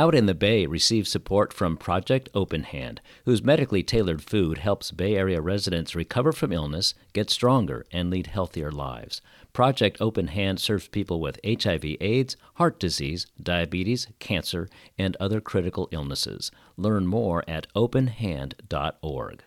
Out in the Bay receives support from Project Open Hand, whose medically tailored food helps Bay Area residents recover from illness, get stronger, and lead healthier lives. Project Open Hand serves people with HIV, AIDS, heart disease, diabetes, cancer, and other critical illnesses. Learn more at openhand.org.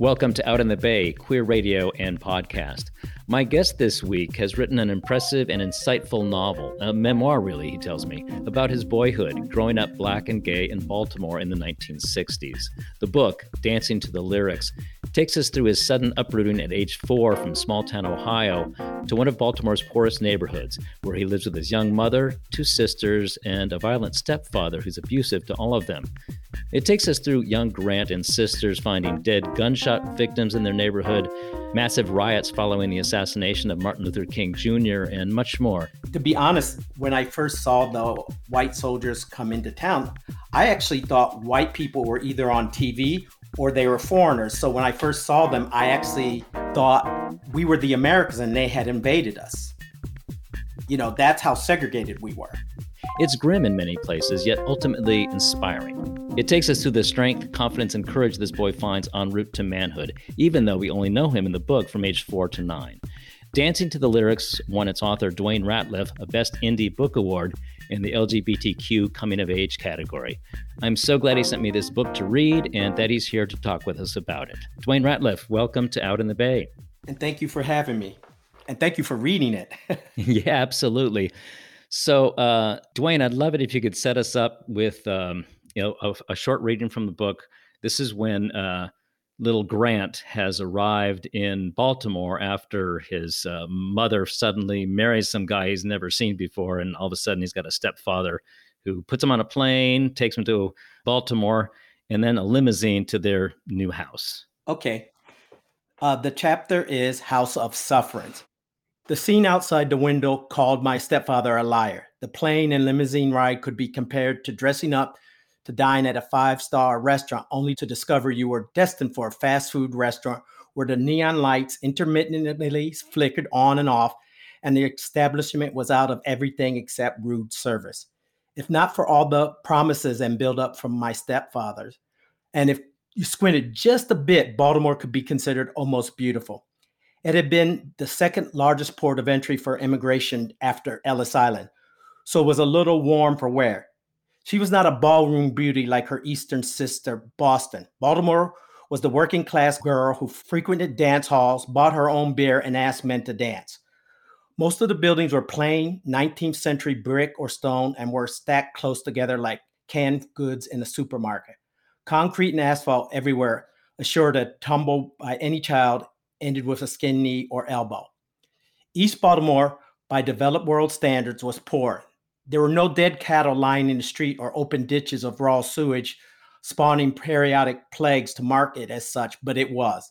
Welcome to Out in the Bay, queer radio and podcast. My guest this week has written an impressive and insightful novel, a memoir, really, he tells me, about his boyhood, growing up black and gay in Baltimore in the 1960s. The book, Dancing to the Lyrics, takes us through his sudden uprooting at age four from small town Ohio to one of Baltimore's poorest neighborhoods, where he lives with his young mother, two sisters, and a violent stepfather who's abusive to all of them. It takes us through young Grant and sisters finding dead gunshot victims in their neighborhood, massive riots following the assassination of Martin Luther King Jr., and much more. To be honest, when I first saw the white soldiers come into town, I actually thought white people were either on TV or they were foreigners. So when I first saw them, I actually thought we were the Americans and they had invaded us. You know, that's how segregated we were. It's grim in many places, yet ultimately inspiring. It takes us through the strength, confidence, and courage this boy finds en route to manhood, even though we only know him in the book from age four to nine. Dancing to the Lyrics won its author Dwayne Ratliff a Best Indie Book Award in the LGBTQ Coming of Age category. I'm so glad he sent me this book to read and that he's here to talk with us about it. Dwayne Ratliff, welcome to Out in the Bay. And thank you for having me. And thank you for reading it. yeah, absolutely. So, uh, Dwayne, I'd love it if you could set us up with um, you know a, a, short reading from the book. This is when uh, little Grant has arrived in Baltimore after his uh, mother suddenly marries some guy he's never seen before, and all of a sudden he's got a stepfather who puts him on a plane, takes him to Baltimore, and then a limousine to their new house. Okay. Uh, the chapter is House of Sufferance. The scene outside the window called my stepfather a liar. The plane and limousine ride could be compared to dressing up to dine at a five star restaurant only to discover you were destined for a fast food restaurant where the neon lights intermittently flickered on and off and the establishment was out of everything except rude service. If not for all the promises and build up from my stepfathers, and if you squinted just a bit, Baltimore could be considered almost beautiful. It had been the second largest port of entry for immigration after Ellis Island, so it was a little warm for wear. She was not a ballroom beauty like her eastern sister, Boston. Baltimore was the working class girl who frequented dance halls, bought her own beer, and asked men to dance. Most of the buildings were plain 19th century brick or stone and were stacked close together like canned goods in a supermarket. Concrete and asphalt everywhere assured a tumble by any child ended with a skin knee or elbow. East Baltimore, by developed world standards, was poor. There were no dead cattle lying in the street or open ditches of raw sewage spawning periodic plagues to mark it as such, but it was.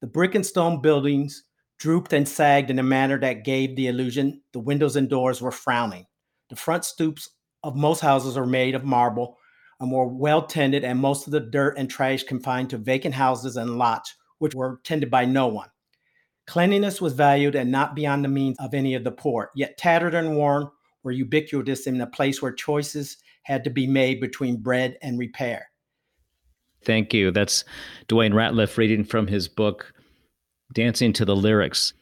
The brick and stone buildings drooped and sagged in a manner that gave the illusion the windows and doors were frowning. The front stoops of most houses are made of marble and were well tended, and most of the dirt and trash confined to vacant houses and lots which were tended by no one. Cleanliness was valued and not beyond the means of any of the poor, yet tattered and worn were ubiquitous in a place where choices had to be made between bread and repair. Thank you. That's Dwayne Ratliff reading from his book, Dancing to the Lyrics.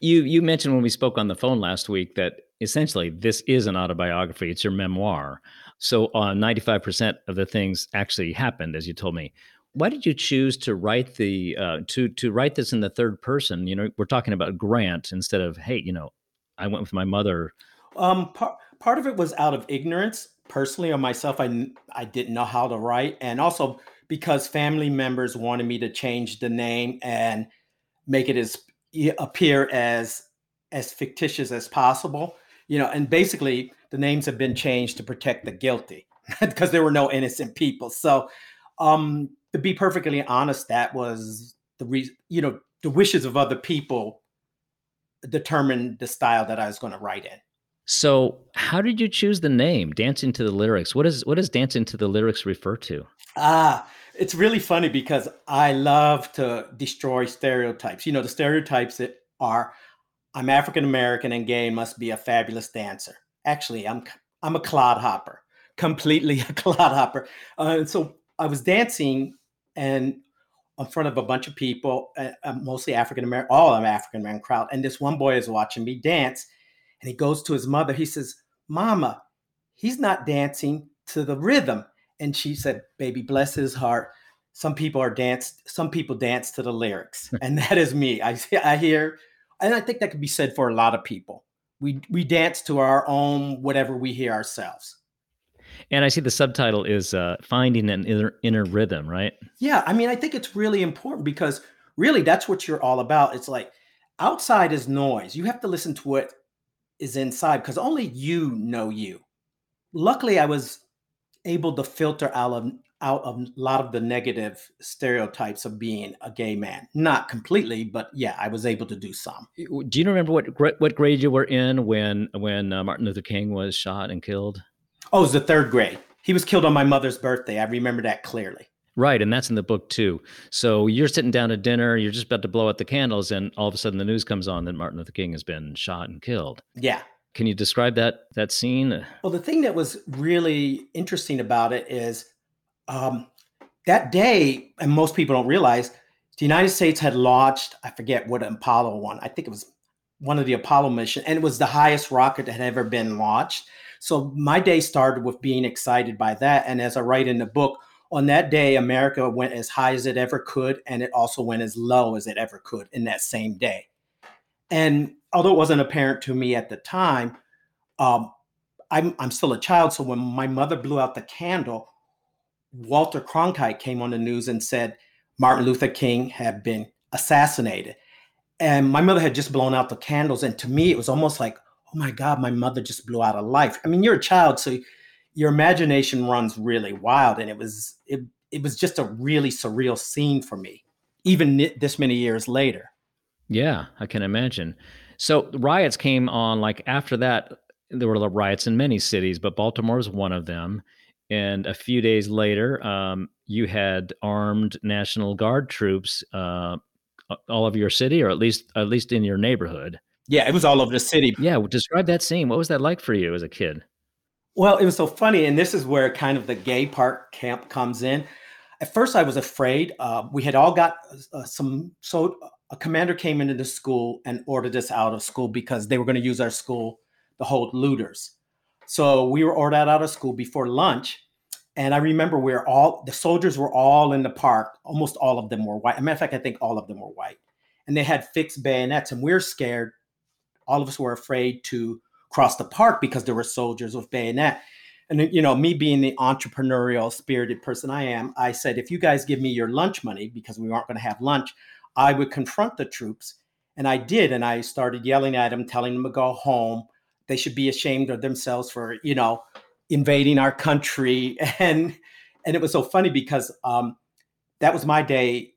You you mentioned when we spoke on the phone last week that essentially this is an autobiography. It's your memoir. So uh, 95% of the things actually happened, as you told me why did you choose to write the uh, to to write this in the third person? You know, we're talking about Grant instead of hey, you know, I went with my mother. Um, part part of it was out of ignorance. Personally, on myself, I I didn't know how to write, and also because family members wanted me to change the name and make it as appear as as fictitious as possible. You know, and basically the names have been changed to protect the guilty because there were no innocent people. So um to be perfectly honest, that was the reason, you know, the wishes of other people determined the style that I was going to write in. So, how did you choose the name Dancing to the Lyrics? What is what does Dancing to the Lyrics refer to? Ah, it's really funny because I love to destroy stereotypes. You know, the stereotypes that are I'm African American and gay must be a fabulous dancer. actually, I'm I'm a clodhopper, completely a clodhopper. Uh, and so I was dancing and in front of a bunch of people, uh, uh mostly African American, all of African American crowd. And this one boy is watching me dance, and he goes to his mother. He says, "Mama, he's not dancing to the rhythm." And she said, "Baby, bless his heart. Some people are dance. Some people dance to the lyrics, and that is me. I I hear, and I think that could be said for a lot of people. We we dance to our own whatever we hear ourselves." And I see the subtitle is uh, finding an inner, inner rhythm, right? Yeah, I mean, I think it's really important because really that's what you're all about. It's like outside is noise. You have to listen to what is inside because only you know you. Luckily, I was able to filter out of out of a lot of the negative stereotypes of being a gay man. Not completely, but yeah, I was able to do some. Do you remember what what grade you were in when when uh, Martin Luther King was shot and killed? Oh, it was the third grade. He was killed on my mother's birthday. I remember that clearly. Right, and that's in the book too. So you're sitting down at dinner, you're just about to blow out the candles, and all of a sudden the news comes on that Martin Luther King has been shot and killed. Yeah. Can you describe that that scene? Well, the thing that was really interesting about it is um, that day, and most people don't realize, the United States had launched, I forget what Apollo one, I think it was one of the Apollo mission, and it was the highest rocket that had ever been launched. So my day started with being excited by that. And as I write in the book, on that day, America went as high as it ever could, and it also went as low as it ever could in that same day. And although it wasn't apparent to me at the time, um, I'm, I'm still a child. So when my mother blew out the candle, Walter Cronkite came on the news and said Martin Luther King had been assassinated. And my mother had just blown out the candles. And to me, it was almost like, oh my God, my mother just blew out a life. I mean, you're a child, so your imagination runs really wild. And it was it it was just a really surreal scene for me, even this many years later. Yeah, I can imagine. So riots came on like after that. There were riots in many cities, but Baltimore was one of them. And a few days later, um, you had armed National Guard troops uh, all over your city, or at least at least in your neighborhood. Yeah, it was all over the city. Yeah, describe that scene. What was that like for you as a kid? Well, it was so funny, and this is where kind of the gay part camp comes in. At first, I was afraid. Uh, we had all got uh, some. So a commander came into the school and ordered us out of school because they were going to use our school to hold looters. So we were ordered out of school before lunch. And I remember we are all the soldiers were all in the park. Almost all of them were white. As a matter of fact, I think all of them were white. And they had fixed bayonets, and we are scared all of us were afraid to cross the park because there were soldiers with bayonet. And you know, me being the entrepreneurial spirited person I am, I said, if you guys give me your lunch money because we aren't going to have lunch, I would confront the troops. And I did, and I started yelling at them, telling them to go home. They should be ashamed of themselves for, you know, invading our country. And and it was so funny because um, that was my day.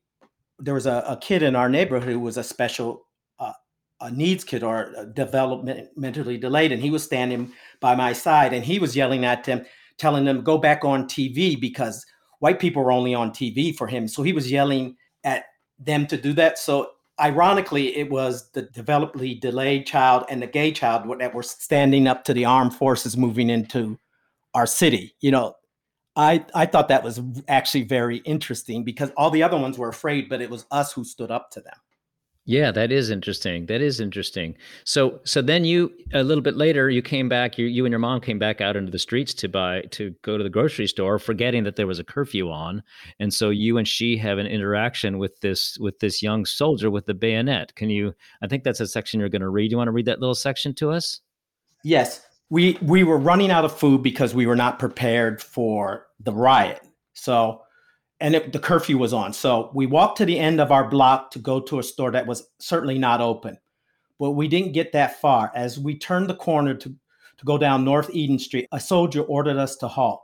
There was a, a kid in our neighborhood who was a special a needs kid or developmentally delayed, and he was standing by my side, and he was yelling at them, telling them go back on TV because white people were only on TV for him. So he was yelling at them to do that. So ironically, it was the developmentally delayed child and the gay child that were standing up to the armed forces moving into our city. You know, I I thought that was actually very interesting because all the other ones were afraid, but it was us who stood up to them. Yeah, that is interesting. That is interesting. So, so then you a little bit later, you came back. You, you and your mom came back out into the streets to buy to go to the grocery store, forgetting that there was a curfew on, and so you and she have an interaction with this with this young soldier with the bayonet. Can you? I think that's a section you're going to read. You want to read that little section to us? Yes, we we were running out of food because we were not prepared for the riot. So and it, the curfew was on. So we walked to the end of our block to go to a store that was certainly not open. But we didn't get that far. As we turned the corner to, to go down North Eden Street, a soldier ordered us to halt.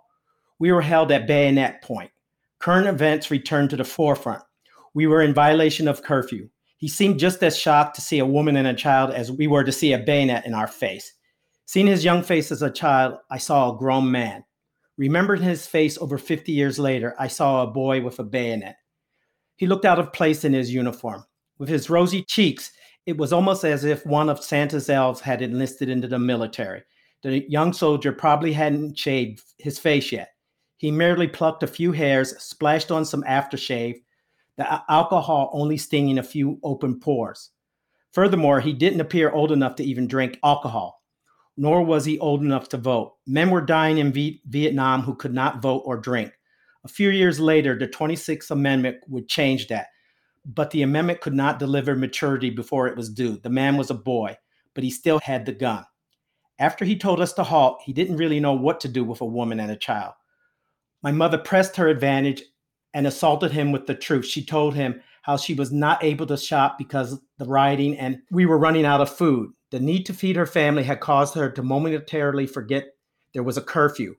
We were held at bayonet point. Current events returned to the forefront. We were in violation of curfew. He seemed just as shocked to see a woman and a child as we were to see a bayonet in our face. Seeing his young face as a child, I saw a grown man. Remembered his face over 50 years later, I saw a boy with a bayonet. He looked out of place in his uniform. With his rosy cheeks, it was almost as if one of Santa's elves had enlisted into the military. The young soldier probably hadn't shaved his face yet. He merely plucked a few hairs, splashed on some aftershave, the alcohol only stinging a few open pores. Furthermore, he didn't appear old enough to even drink alcohol, nor was he old enough to vote. Men were dying in v- Vietnam who could not vote or drink. A few years later, the 26th Amendment would change that, but the amendment could not deliver maturity before it was due. The man was a boy, but he still had the gun. After he told us to halt, he didn't really know what to do with a woman and a child. My mother pressed her advantage and assaulted him with the truth. She told him how she was not able to shop because the rioting and we were running out of food. The need to feed her family had caused her to momentarily forget there was a curfew.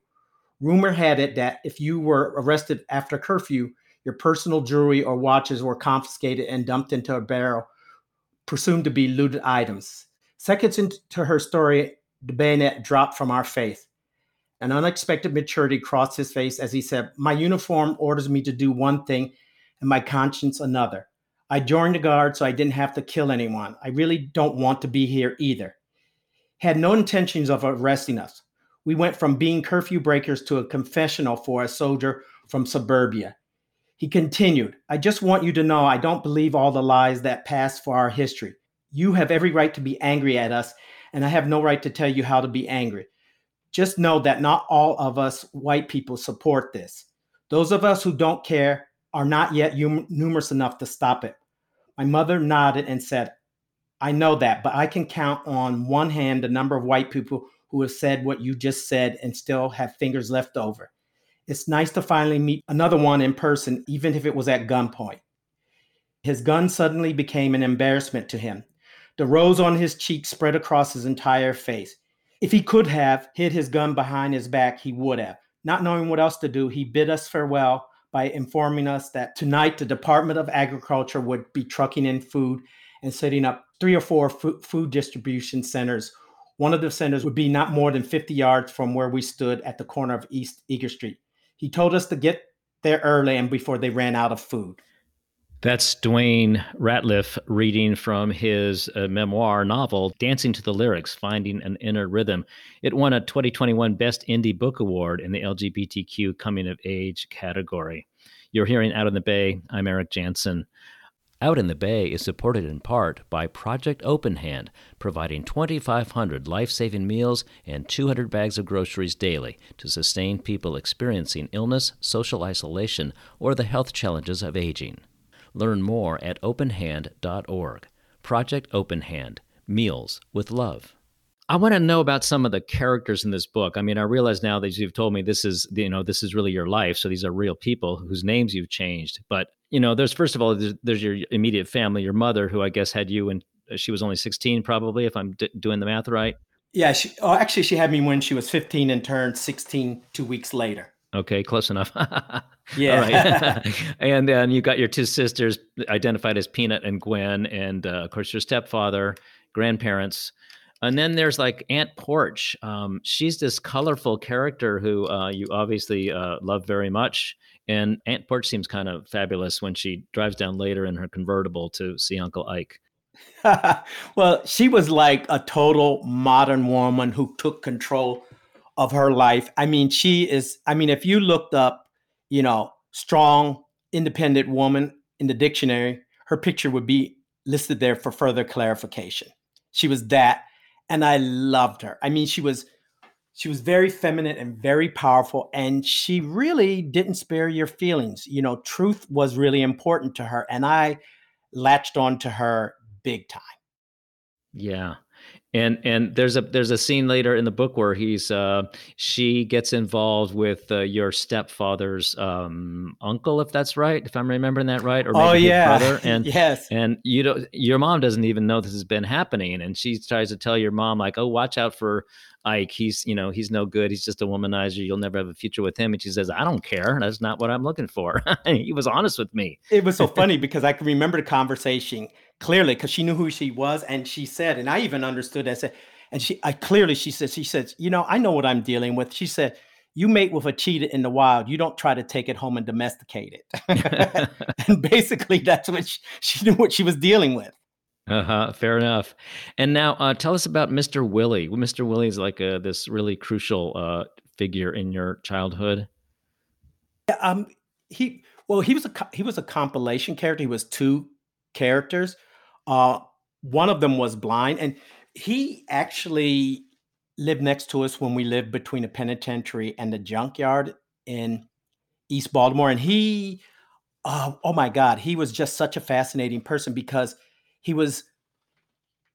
Rumor had it that if you were arrested after curfew, your personal jewelry or watches were confiscated and dumped into a barrel, presumed to be looted items. Seconds into her story, the bayonet dropped from our face. An unexpected maturity crossed his face as he said, My uniform orders me to do one thing and my conscience another. I joined the guard so I didn't have to kill anyone. I really don't want to be here either. Had no intentions of arresting us. We went from being curfew breakers to a confessional for a soldier from suburbia. He continued, I just want you to know I don't believe all the lies that pass for our history. You have every right to be angry at us, and I have no right to tell you how to be angry. Just know that not all of us white people support this. Those of us who don't care are not yet numerous enough to stop it. My mother nodded and said, I know that, but I can count on one hand the number of white people who have said what you just said and still have fingers left over. It's nice to finally meet another one in person, even if it was at gunpoint. His gun suddenly became an embarrassment to him. The rose on his cheek spread across his entire face. If he could have hid his gun behind his back, he would have. Not knowing what else to do, he bid us farewell by informing us that tonight the Department of Agriculture would be trucking in food and setting up three or four food distribution centers. One of the centers would be not more than 50 yards from where we stood at the corner of East Eager Street. He told us to get there early and before they ran out of food. That's Dwayne Ratliff reading from his uh, memoir novel, Dancing to the Lyrics Finding an Inner Rhythm. It won a 2021 Best Indie Book Award in the LGBTQ Coming of Age category. You're hearing Out in the Bay. I'm Eric Jansen. Out in the Bay is supported in part by Project Open Hand, providing 2,500 life saving meals and 200 bags of groceries daily to sustain people experiencing illness, social isolation, or the health challenges of aging. Learn more at openhand.org. Project Open Hand Meals with Love. I want to know about some of the characters in this book. I mean, I realize now that you've told me this is, you know, this is really your life. So these are real people whose names you've changed. But, you know, there's first of all, there's, there's your immediate family, your mother, who I guess had you and uh, she was only 16, probably, if I'm d- doing the math right. Yeah. She, oh, actually, she had me when she was 15 and turned 16 two weeks later. Okay, close enough. yeah. And then you got your two sisters identified as Peanut and Gwen, and uh, of course your stepfather, grandparents. And then there's like Aunt Porch. Um, she's this colorful character who uh, you obviously uh, love very much. And Aunt Porch seems kind of fabulous when she drives down later in her convertible to see Uncle Ike. well, she was like a total modern woman who took control of her life. I mean, she is, I mean, if you looked up, you know, strong, independent woman in the dictionary, her picture would be listed there for further clarification. She was that. And I loved her. I mean, she was she was very feminine and very powerful and she really didn't spare your feelings you know truth was really important to her and i latched on to her big time yeah and and there's a there's a scene later in the book where he's uh, she gets involved with uh, your stepfather's um, uncle, if that's right, if I'm remembering that right, or maybe oh yeah, brother. And yes, and you don't, your mom doesn't even know this has been happening, and she tries to tell your mom like, oh, watch out for Ike. He's you know he's no good. He's just a womanizer. You'll never have a future with him. And she says, I don't care. That's not what I'm looking for. he was honest with me. It was so funny because I can remember the conversation clearly because she knew who she was and she said and i even understood that said and she i clearly she said she said you know i know what i'm dealing with she said you mate with a cheetah in the wild you don't try to take it home and domesticate it and basically that's what she, she knew what she was dealing with Uh huh. Fair enough. And now, uh, tell us about Mr. Willie. Mr. Willie is like a, this really crucial uh, figure in your childhood. Yeah, um, he well, he was a he was a compilation character. He was two characters. Uh, one of them was blind, and he actually lived next to us when we lived between the penitentiary and the junkyard in East Baltimore. And he, oh, oh my God, he was just such a fascinating person because he was.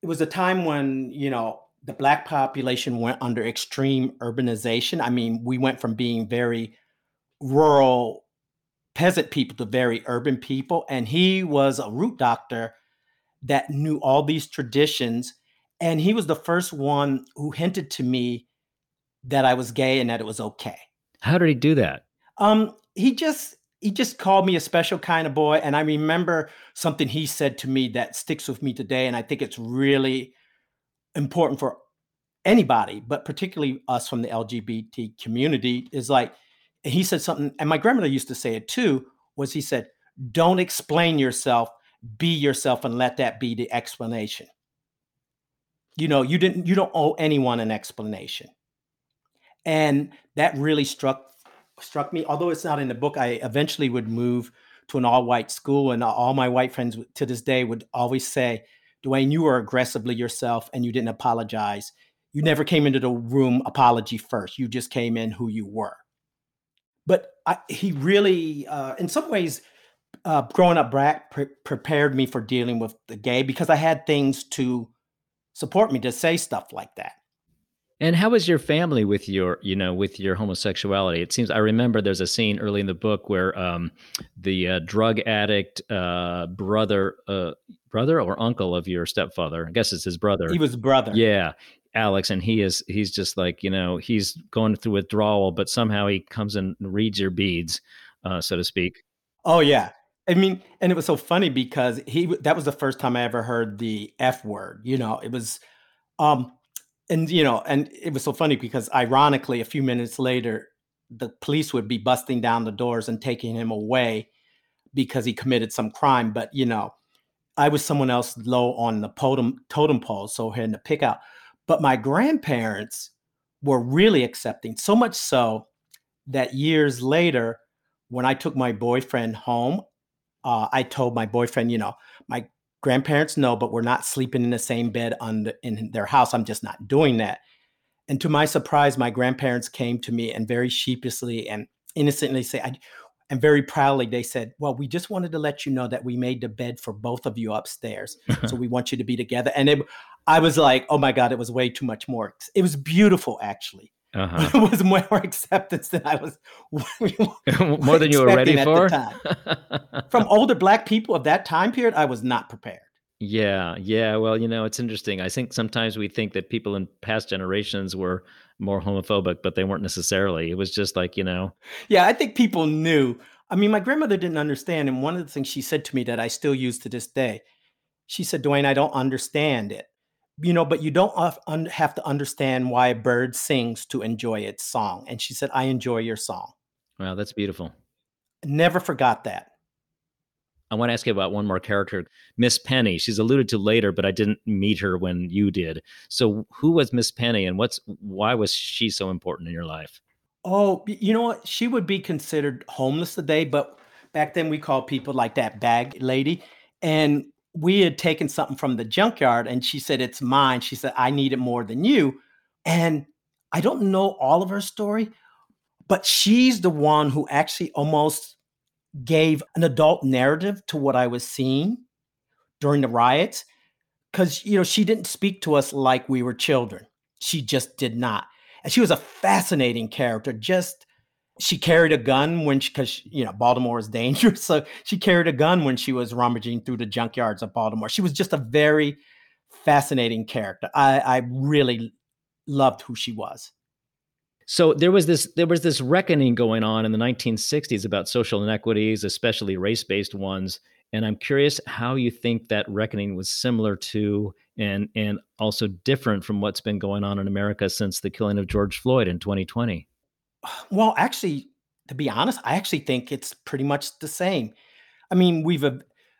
It was a time when you know the black population went under extreme urbanization. I mean, we went from being very rural peasant people to very urban people. And he was a root doctor that knew all these traditions. And he was the first one who hinted to me that I was gay and that it was okay. How did he do that? Um, he just he just called me a special kind of boy. And I remember something he said to me that sticks with me today. And I think it's really important for anybody, but particularly us from the LGBT community, is like he said something, and my grandmother used to say it too, was he said, Don't explain yourself, be yourself, and let that be the explanation. You know, you didn't you don't owe anyone an explanation. And that really struck struck me. Although it's not in the book, I eventually would move to an all-white school, and all my white friends to this day would always say, Dwayne, you were aggressively yourself and you didn't apologize. You never came into the room apology first. You just came in who you were but I, he really, uh, in some ways, uh, growing up black pre- prepared me for dealing with the gay because I had things to support me to say stuff like that. And how was your family with your, you know, with your homosexuality? It seems I remember there's a scene early in the book where um, the uh, drug addict uh, brother, uh, brother or uncle of your stepfather, I guess it's his brother. He was brother. Yeah, Alex, and he is he's just like you know he's going through withdrawal, but somehow he comes and reads your beads, uh, so to speak. Oh yeah, I mean, and it was so funny because he that was the first time I ever heard the F word. You know, it was, um, and you know, and it was so funny because ironically, a few minutes later, the police would be busting down the doors and taking him away because he committed some crime. But you know, I was someone else low on the totem totem pole, so he had to pick out. But my grandparents were really accepting, so much so that years later, when I took my boyfriend home, uh, I told my boyfriend, you know, my grandparents know, but we're not sleeping in the same bed on in their house. I'm just not doing that. And to my surprise, my grandparents came to me and very sheepishly and innocently say, I, and very proudly they said, "Well, we just wanted to let you know that we made the bed for both of you upstairs, so we want you to be together." And it, I was like, "Oh my god, it was way too much more." It was beautiful, actually. Uh-huh. it was more acceptance than I was more than you were ready for. From older black people of that time period, I was not prepared. Yeah, yeah. Well, you know, it's interesting. I think sometimes we think that people in past generations were more homophobic, but they weren't necessarily. It was just like, you know. Yeah, I think people knew. I mean, my grandmother didn't understand. And one of the things she said to me that I still use to this day, she said, Dwayne, I don't understand it. You know, but you don't have to understand why a bird sings to enjoy its song. And she said, I enjoy your song. Wow, that's beautiful. Never forgot that. I want to ask you about one more character, Miss Penny. She's alluded to later, but I didn't meet her when you did. So, who was Miss Penny, and what's why was she so important in your life? Oh, you know what? She would be considered homeless today, but back then we called people like that bag lady. And we had taken something from the junkyard, and she said, It's mine. She said, I need it more than you. And I don't know all of her story, but she's the one who actually almost gave an adult narrative to what I was seeing during the riots because you know she didn't speak to us like we were children. She just did not, and she was a fascinating character. Just she carried a gun when she because you know Baltimore is dangerous, so she carried a gun when she was rummaging through the junkyards of Baltimore. She was just a very fascinating character. I, I really loved who she was. So there was this there was this reckoning going on in the 1960s about social inequities, especially race-based ones. And I'm curious how you think that reckoning was similar to and and also different from what's been going on in America since the killing of George Floyd in 2020. Well, actually, to be honest, I actually think it's pretty much the same. I mean, we've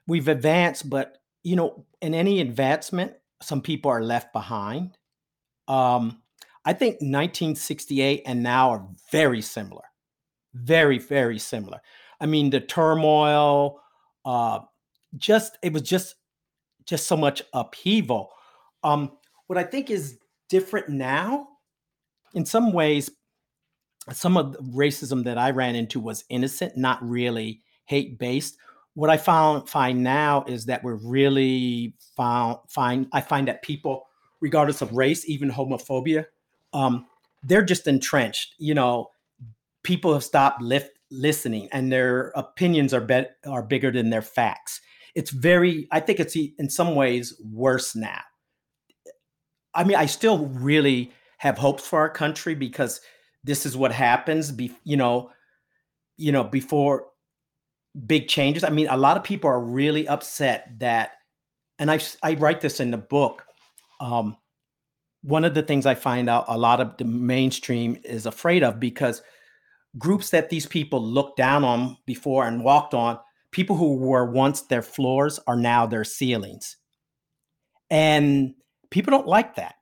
we've advanced, but you know, in any advancement, some people are left behind. Um, I think 1968 and now are very similar, very, very similar. I mean, the turmoil, uh, just it was just just so much upheaval. Um, what I think is different now, in some ways, some of the racism that I ran into was innocent, not really hate based. What I found find now is that we're really found find I find that people, regardless of race, even homophobia, um, they're just entrenched. You know, people have stopped lift, listening, and their opinions are bet are bigger than their facts. It's very. I think it's in some ways worse now. I mean, I still really have hopes for our country because this is what happens. Be, you know, you know, before big changes. I mean, a lot of people are really upset that, and I I write this in the book. Um, one of the things I find out a lot of the mainstream is afraid of because groups that these people looked down on before and walked on, people who were once their floors are now their ceilings. And people don't like that.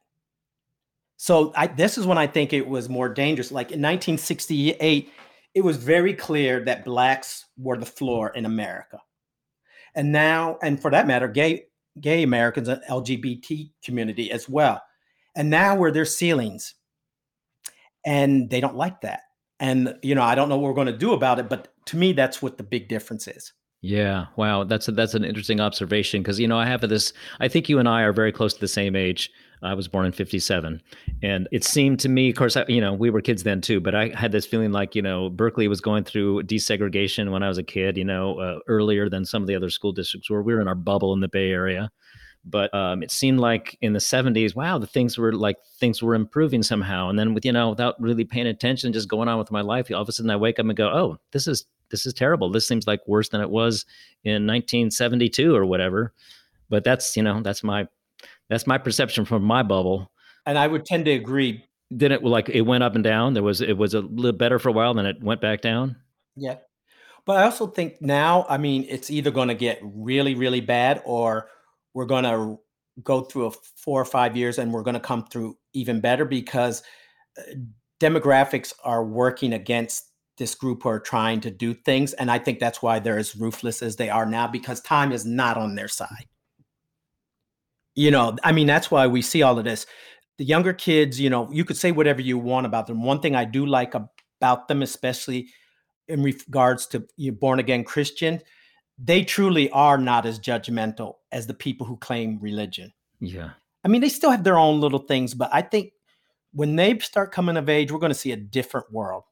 So I, this is when I think it was more dangerous. Like in 1968, it was very clear that blacks were the floor in America. And now, and for that matter, gay gay Americans and LGBT community as well. And now we're their ceilings. And they don't like that. And you know, I don't know what we're going to do about it, but to me, that's what the big difference is. Yeah, wow, that's a, that's an interesting observation because you know I have this. I think you and I are very close to the same age. I was born in '57, and it seemed to me, of course, I, you know, we were kids then too. But I had this feeling like you know Berkeley was going through desegregation when I was a kid. You know, uh, earlier than some of the other school districts were. We were in our bubble in the Bay Area, but um, it seemed like in the 70s wow the things were like things were improving somehow and then with you know without really paying attention just going on with my life all of a sudden i wake up and go oh this is this is terrible this seems like worse than it was in 1972 or whatever but that's you know that's my that's my perception from my bubble. And i would tend to agree. Then it like it went up and down. There was it was a little better for a while then it went back down. Yeah. But i also think now i mean it's either going to get really really bad or we're going to go through a four or five years and we're going to come through even better because uh, demographics are working against this group who are trying to do things. And i think that's why they're as ruthless as they are now because time is not on their side you know i mean that's why we see all of this the younger kids you know you could say whatever you want about them one thing i do like about them especially in regards to you know, born again christian they truly are not as judgmental as the people who claim religion. Yeah. I mean, they still have their own little things, but I think when they start coming of age, we're going to see a different world.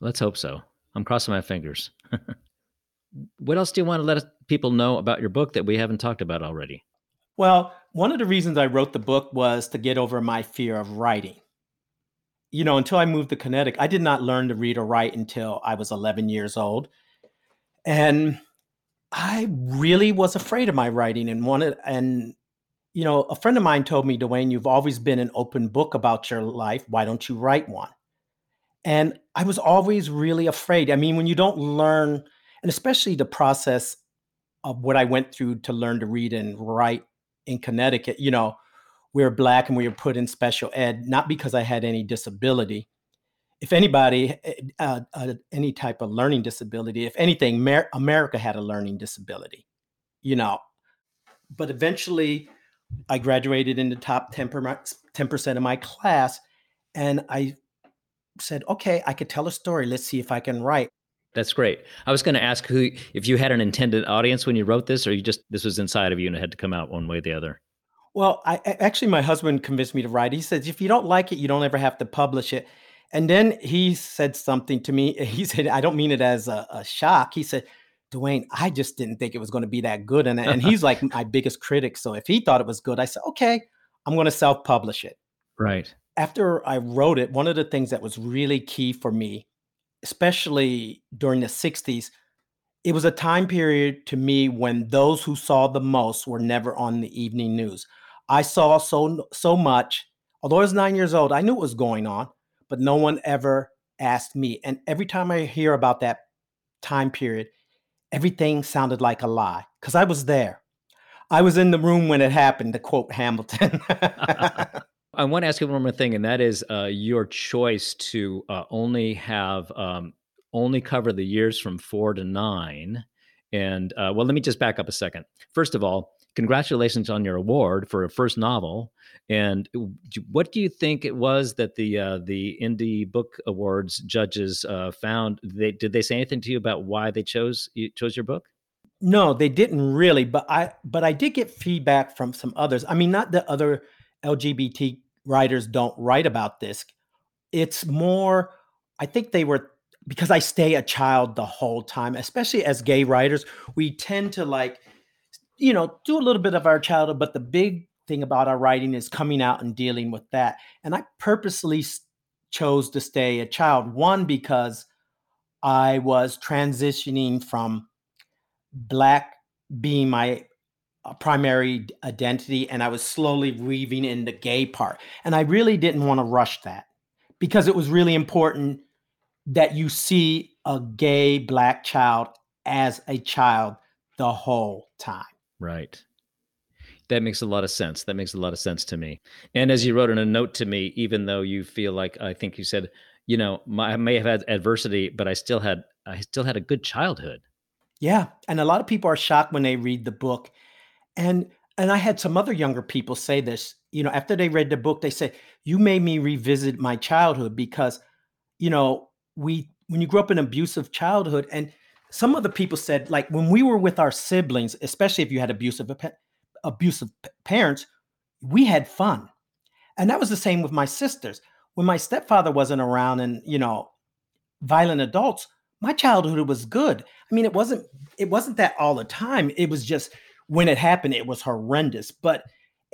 Let's hope so. I'm crossing my fingers. what else do you want to let people know about your book that we haven't talked about already? Well, one of the reasons I wrote the book was to get over my fear of writing. You know, until I moved to Connecticut, I did not learn to read or write until I was 11 years old. And I really was afraid of my writing and wanted and you know, a friend of mine told me, Dwayne, you've always been an open book about your life. Why don't you write one? And I was always really afraid. I mean, when you don't learn, and especially the process of what I went through to learn to read and write in Connecticut, you know, we were black and we were put in special ed, not because I had any disability, if anybody, eh, uh, uh, any type of learning disability, if anything, Mer- America had a learning disability, you know. But eventually, I graduated in the top 10 percent of my class, and I said, "Okay, I could tell a story. Let's see if I can write." That's great. I was going to ask who, if you had an intended audience when you wrote this, or you just this was inside of you and it had to come out one way or the other. Well, I actually my husband convinced me to write. He says if you don't like it, you don't ever have to publish it. And then he said something to me. He said, I don't mean it as a, a shock. He said, Dwayne, I just didn't think it was going to be that good. And, and he's like my biggest critic. So if he thought it was good, I said, okay, I'm going to self publish it. Right. After I wrote it, one of the things that was really key for me, especially during the 60s, it was a time period to me when those who saw the most were never on the evening news. I saw so so much. Although I was nine years old, I knew what was going on but no one ever asked me. And every time I hear about that time period, everything sounded like a lie because I was there. I was in the room when it happened, to quote Hamilton. I want to ask you one more thing, and that is uh, your choice to uh, only have um, only cover the years from four to nine. And uh, well, let me just back up a second. First of all, congratulations on your award for a first novel. And what do you think it was that the uh, the Indie Book Awards judges uh, found? They did they say anything to you about why they chose you chose your book? No, they didn't really. But I but I did get feedback from some others. I mean, not the other LGBT writers don't write about this. It's more. I think they were because I stay a child the whole time, especially as gay writers, we tend to like, you know, do a little bit of our childhood, but the big thing about our writing is coming out and dealing with that. And I purposely chose to stay a child. One, because I was transitioning from Black being my primary identity, and I was slowly weaving in the gay part. And I really didn't want to rush that because it was really important that you see a gay Black child as a child the whole time. Right. That makes a lot of sense. That makes a lot of sense to me. And as you wrote in a note to me, even though you feel like I think you said, you know, my, I may have had adversity, but I still had I still had a good childhood. Yeah, and a lot of people are shocked when they read the book, and and I had some other younger people say this. You know, after they read the book, they say, "You made me revisit my childhood because, you know, we when you grew up in abusive childhood, and some other people said like when we were with our siblings, especially if you had abusive abusive parents, we had fun. And that was the same with my sisters. When my stepfather wasn't around and, you know, violent adults, my childhood was good. I mean, it wasn't it wasn't that all the time. It was just when it happened, it was horrendous. But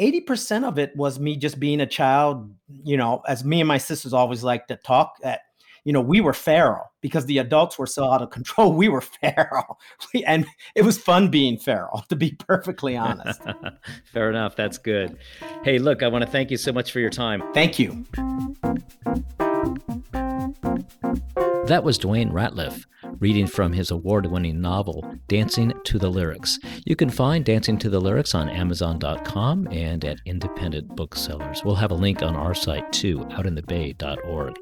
80% of it was me just being a child, you know, as me and my sisters always like to talk at you know, we were feral because the adults were so out of control. We were feral. and it was fun being feral, to be perfectly honest. Fair enough. That's good. Hey, look, I want to thank you so much for your time. Thank you. That was Dwayne Ratliff reading from his award winning novel, Dancing to the Lyrics. You can find Dancing to the Lyrics on Amazon.com and at independent booksellers. We'll have a link on our site too, outinthebay.org.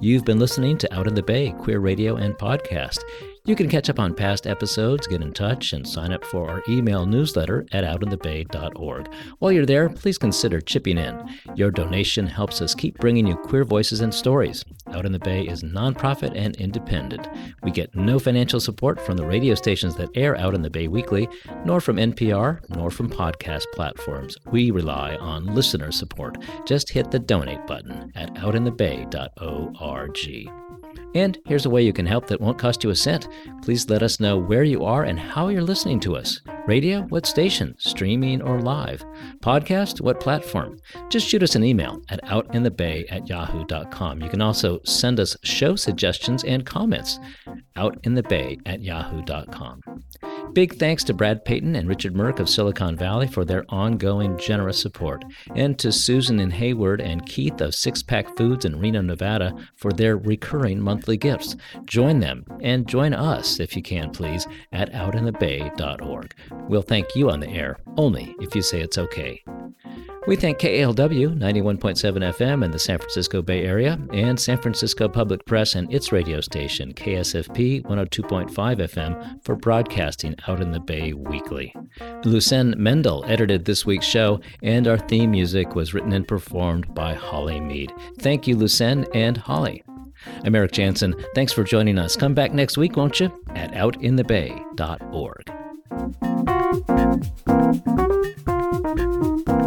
You've been listening to Out in the Bay, queer radio and podcast. You can catch up on past episodes, get in touch, and sign up for our email newsletter at outinthebay.org. While you're there, please consider chipping in. Your donation helps us keep bringing you queer voices and stories. Out in the Bay is nonprofit and independent. We get no financial support from the radio stations that air Out in the Bay weekly, nor from NPR, nor from podcast platforms. We rely on listener support. Just hit the donate button at outinthebay.org. And here's a way you can help that won't cost you a cent. Please let us know where you are and how you're listening to us. Radio? What station? Streaming or live? Podcast? What platform? Just shoot us an email at outinthebay at yahoo.com. You can also send us show suggestions and comments outinthebay at yahoo.com. Big thanks to Brad Payton and Richard Merck of Silicon Valley for their ongoing generous support, and to Susan and Hayward and Keith of Six Pack Foods in Reno, Nevada for their recurring monthly gifts. Join them and join us, if you can, please, at outinthebay.org. We'll thank you on the air, only if you say it's okay. We thank KALW 91.7 FM in the San Francisco Bay Area and San Francisco Public Press and its radio station, KSFP 102.5 FM, for broadcasting out in the Bay weekly. Lucen Mendel edited this week's show, and our theme music was written and performed by Holly Mead. Thank you, Lucen and Holly. I'm Eric Jansen. Thanks for joining us. Come back next week, won't you? At outinthebay.org.